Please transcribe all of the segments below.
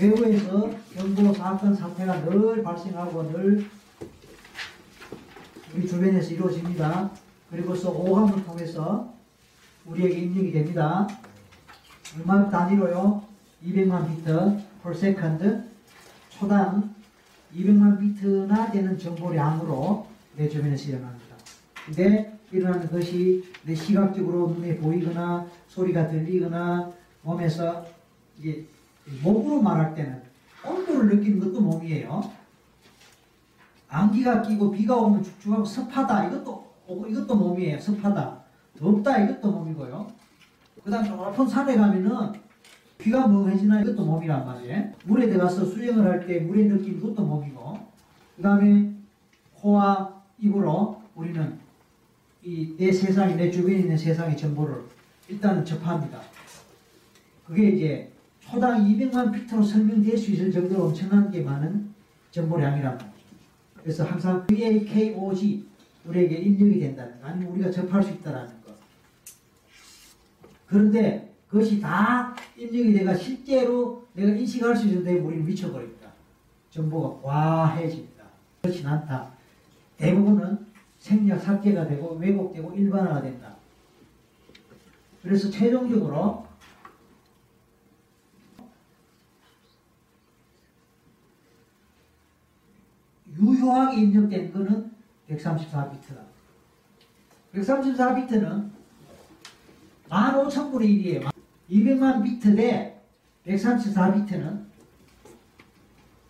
외부에서 정보, 사건, 사태가 늘 발생하고 늘 우리 주변에서 이루어집니다. 그리고 또 오함을 통해서 우리에게 입력이 됩니다. 얼마 단위로요? 200만 비트 per second 초당 200만 비트나 되는 정보량으로 내 주변에서 일어납니다. 근데 일어나는 것이 내 시각적으로 눈에 보이거나 소리가 들리거나 몸에서 이게 몸으로 말할 때는 온도를 느끼는 것도 몸이에요. 안기가 끼고 비가 오면 축축하고 습하다 이것도 어, 이것도 몸이에요. 습하다 덥다 이것도 몸이고요. 그다음 높은 산에 가면은 비가 멍해지나 이것도 몸이란 말이에요. 물에 들어가서 수영을 할 때 물의 느낌 그것도 몸이고 그 다음에 코와 입으로 우리는 이 내 세상이 내 주변에 있는 세상의 정보를 일단은 접합니다. 그게 이제 초당 200만 피트로 설명될 수 있을 정도로 엄청난 게 많은 정보량이란 말이죠. 그래서 항상 VAKOG 우리에게 입력이 된다는 거 아니면 우리가 접할 수 있다는 거. 그런데 그것이 다 입력이 돼가 실제로 내가 인식할 수 있는 데 우리는 미쳐버립니다. 정보가 과해집니다. 그렇진 않다. 대부분은 생략 삭제가 되고 왜곡되고 일반화가 된다. 그래서 최종적으로 유효하게 입력된 거는 134비트다. 134비트는 15,000분의 1이에요. 200만 비트 대 134비트는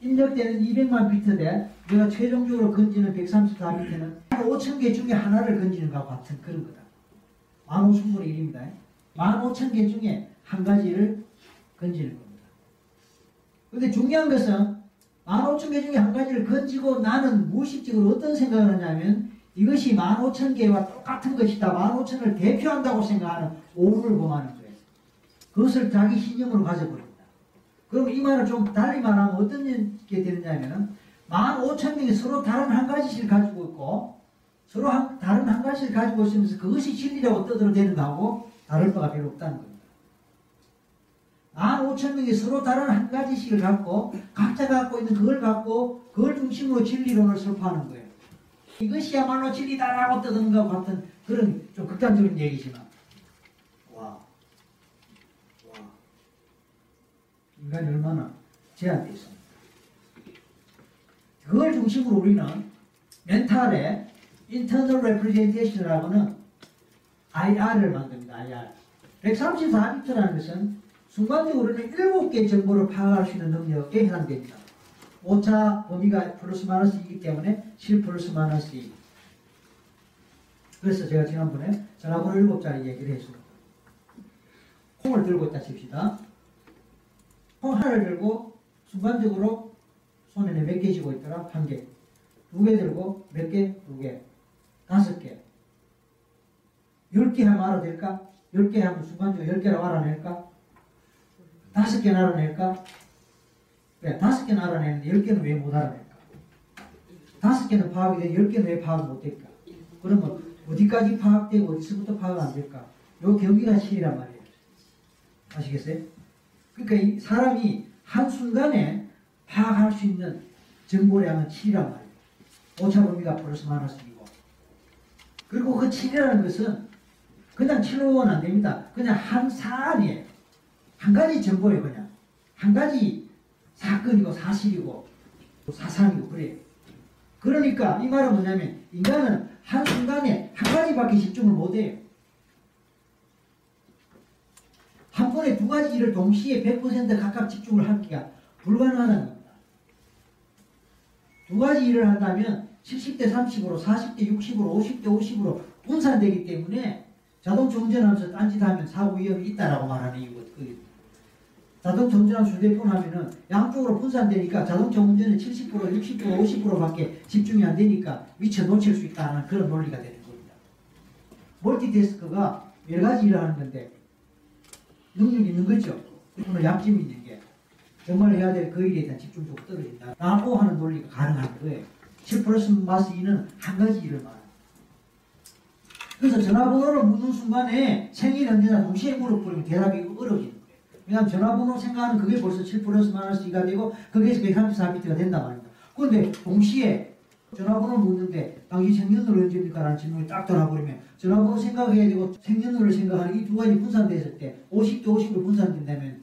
입력되는 200만 비트 대 내가 최종적으로 건지는 134비트는 5,000개 중에 하나를 건지는 것과 같은 그런 거다. 15,000분의 1입니다. 15,000개 중에 한 가지를 건지는 겁니다. 근데 중요한 것은 15,000개 중에 한 가지를 건지고 나는 무의식적으로 어떤 생각을 하냐면 이것이 15,000개와 똑같은 것이다. 15,000을 대표한다고 생각하는 오류를 범하는 거예요. 그것을 자기 신념으로 가져버립니다. 그럼 이 말을 좀 달리 말하면 어떤 게 되느냐면은 15,000명이 서로 다른 한 가지씩 가지고 있고 서로 한, 다른 한 가지를 가지고 있으면서 그것이 진리라고 떠들어대는 거하고 다를 바가 별로 없다는 겁니다. 15,000명이 서로 다른 한 가지씩을 갖고 각자 갖고 있는 그걸 갖고 그걸 중심으로 진리론을 설파하는 거예요. 이것이야말로 진리다라고 떠드는 것 같은 그런 좀 극단적인 얘기지만 와, 와 인간이 얼마나 제한되어 있습니다. 그걸 중심으로 우리는 멘탈의 internal representation이라고는 IR을 만듭니다. IR. 134비트라는 것은 순간적으로는 7개의 정보를 파악할 수 있는 능력에 해당됩니다. 오차 범위가 플러스 마이너스 이기 때문에 7 플러스 마이너스 2. 그래서 제가 지난번에 전화번호 7자리 얘기를 했습니다. 콩을 들고 있다 칩시다. 콩 하나를 들고 순간적으로 손에 몇 개 쥐고 있더라? 한 개. 두 개 들고 몇 개? 두 개. 다섯 개. 열 개 하면 알아될까? 열 개 하면 순간적으로 열 개라고 알아낼까? 다섯 개는 알아낼까? 왜? 다섯 개는 알아내는데 열 개는 왜 못 알아낼까? 다섯 개는 파악이 돼, 열 개는 왜 파악 못 될까? 그러면 어디까지 파악되고 어디서부터 파악 안 될까? 요 경기가 실이란 말이에요. 아시겠어요? 그러니까 사람이 한순간에 파악할 수 있는 정보량은 7이란 말이에요. 오차 범위가 플러스 마이너스 이고. 그리고 그 7이라는 것은 그냥 7로는 안 됩니다. 그냥 한 사안이에요. 한 가지 정보예요, 그냥. 한 가지 사건이고 사실이고 사상이고 그래요. 그러니까 이 말은 뭐냐면 인간은 한순간에 한 가지밖에 집중을 못해요. 한 번에 두 가지 일을 동시에 100% 각각 집중을 하기가 불가능하다는 겁니다. 두 가지 일을 한다면 70대 30으로 40대 60으로 50대 50으로 분산되기 때문에 자동차 운전하면서 딴짓하면 사고 위험이 있다라고 말하는 이유가 그 자동차 운전하면서 휴대폰 하면은 양쪽으로 분산되니까 자동차 운전은 70%, 60%, 50%밖에 집중이 안 되니까 미처 놓칠 수 있다는 그런 논리가 되는 겁니다. 멀티태스크가 여러 가지 일을 하는 건데 능력이 있는 거죠. 오늘 약점이 있는 게 정말 해야 될 그 일에 대한 집중도가 떨어진다. 라고 하는 논리가 가능한 거예요. 10 플러스 마스 2는 한 가지 일을 말합니다. 그래서 전화번호를 묻는 순간에 생일 언제나 동시에 물어보면 대답이 거예요. 왜냐하면 전화번호 생각하는 그게 벌써 7 플러스 마이너스 2가 되고 거기에서 134비트가 된단 말입니다. 그런데 동시에 전화번호 묻는데 당시 생년월일 언제입니까? 라는 질문이 딱 돌아버리면 전화번호 생각해야 되고 생년월일 생각하는 이 두 가지 분산됐을 때 50대 50으로 분산된다면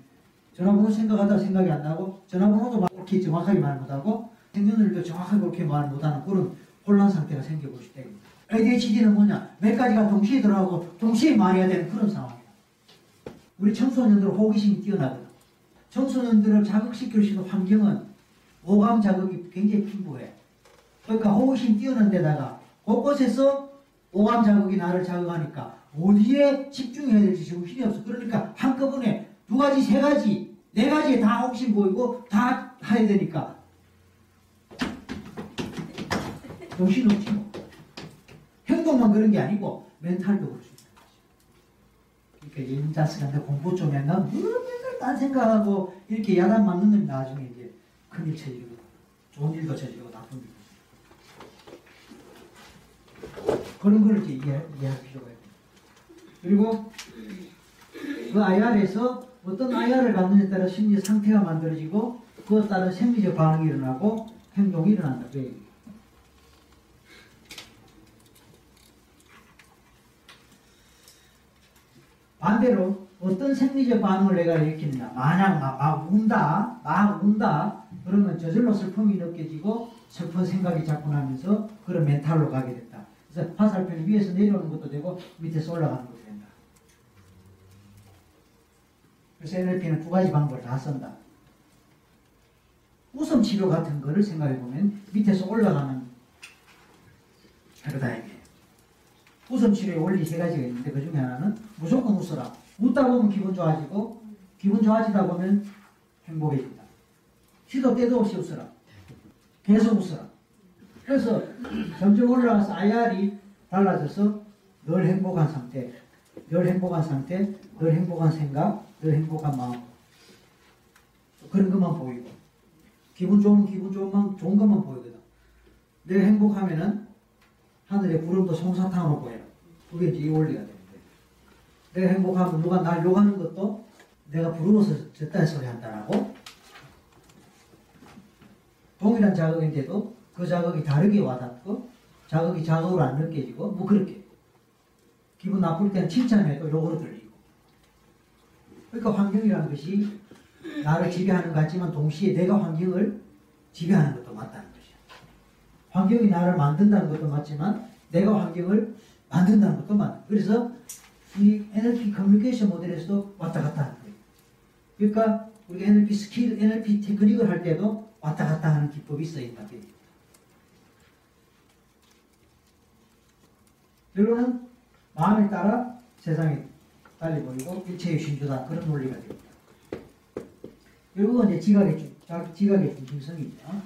전화번호 생각하다 생각이 안 나고 전화번호도 막 이렇게 정확하게 말 못하고 생년월일도 정확하게 그렇게 말 못하는 그런 혼란 상태가 수 있다. ADHD는 뭐냐? 몇 가지가 동시에 들어가고 동시에 말해야 되는 그런 상황이에요. 우리 청소년들 호기심이 뛰어나거든. 청소년들을 자극시킬 수 있는 환경은 오감 자극이 굉장히 풍부해. 그러니까 호기심 뛰어난 데다가 곳곳에서 오감 자극이 나를 자극하니까 어디에 집중해야 될지 정신이 없어. 그러니까 한꺼번에 두 가지, 세 가지, 네 가지에 다 호기심 보이고 다 해야 되니까 정신 없지 뭐. 행동만 그런 게 아니고 멘탈도. 그러니까 인자스한테 공부 좀 했나? 뭐 맨날 딴 생각하고 이렇게 야단 맞는 놈이 나중에 이제 큰일 쳐지고 좋은 일도 쳐지고 나쁜 일도 그런 걸 이제 이해, 이해할 필요가 있고 그리고 그 IR에서 어떤 IR을 갖느냐에 따라 심리 상태가 만들어지고 그에 따른 생리적 반응이 일어나고 행동이 일어난다. 그 얘기예요. 반대로 어떤 생리적 반응을 내가 일으키느냐 만약 막, 막 운다 막 운다 그러면 저절로 슬픔이 느껴지고 슬픈 생각이 자꾸 나면서 그런 멘탈로 가게 된다. 그래서 화살표는 위에서 내려오는 것도 되고 밑에서 올라가는 것도 된다. 그래서 NLP는 두 가지 방법을 다 쓴다. 웃음 치료 같은 거를 생각해 보면 밑에서 올라가는 패러다임이에요 웃음 치료의 원리 세 가지가 있는데 그 중에 하나는 무조건 웃어라. 웃다 보면 기분 좋아지고 기분 좋아지다 보면 행복해진다. 시도 때도 없이 웃어라. 계속 웃어라. 그래서 점점 올라가서 IR이 달라져서 늘 행복한 상태, 늘 행복한 상태, 늘 행복한 생각, 늘 행복한 마음. 그런 것만 보이고 기분 좋으면 기분 좋은, 좋은 것만 보이거든. 늘 행복하면은 하늘의 구름도 솜사탕으로 보여요. 그게 이제 이 원리가 되는데. 내가 행복하면 누가 날 욕하는 것도 내가 부러워서 저딴 소리 한다라고 동일한 자극인데도 그 자극이 다르게 와닿고 자극이 자극으로 안 느껴지고 뭐 그렇게 기분 나쁠 때는 칭찬해도 욕으로 들리고 그러니까 환경이라는 것이 나를 지배하는 것 같지만 동시에 내가 환경을 지배하는 것도 맞다는 것이야. 환경이 나를 만든다는 것도 맞지만 내가 환경을 만든다는 것도 맞아. 그래서 이 NLP 커뮤니케이션 모델에서도 왔다 갔다 하는 거예요. 그러니까 우리가 NLP 스킬, NLP 테크닉을 할 때도 왔다 갔다 하는 기법이 있어 있다. 결론은 마음에 따라 세상이 달리 보이고 일체의 신주다 그런 논리가 됩니다. 결국은 이제 지각의 지각의 중심성이죠.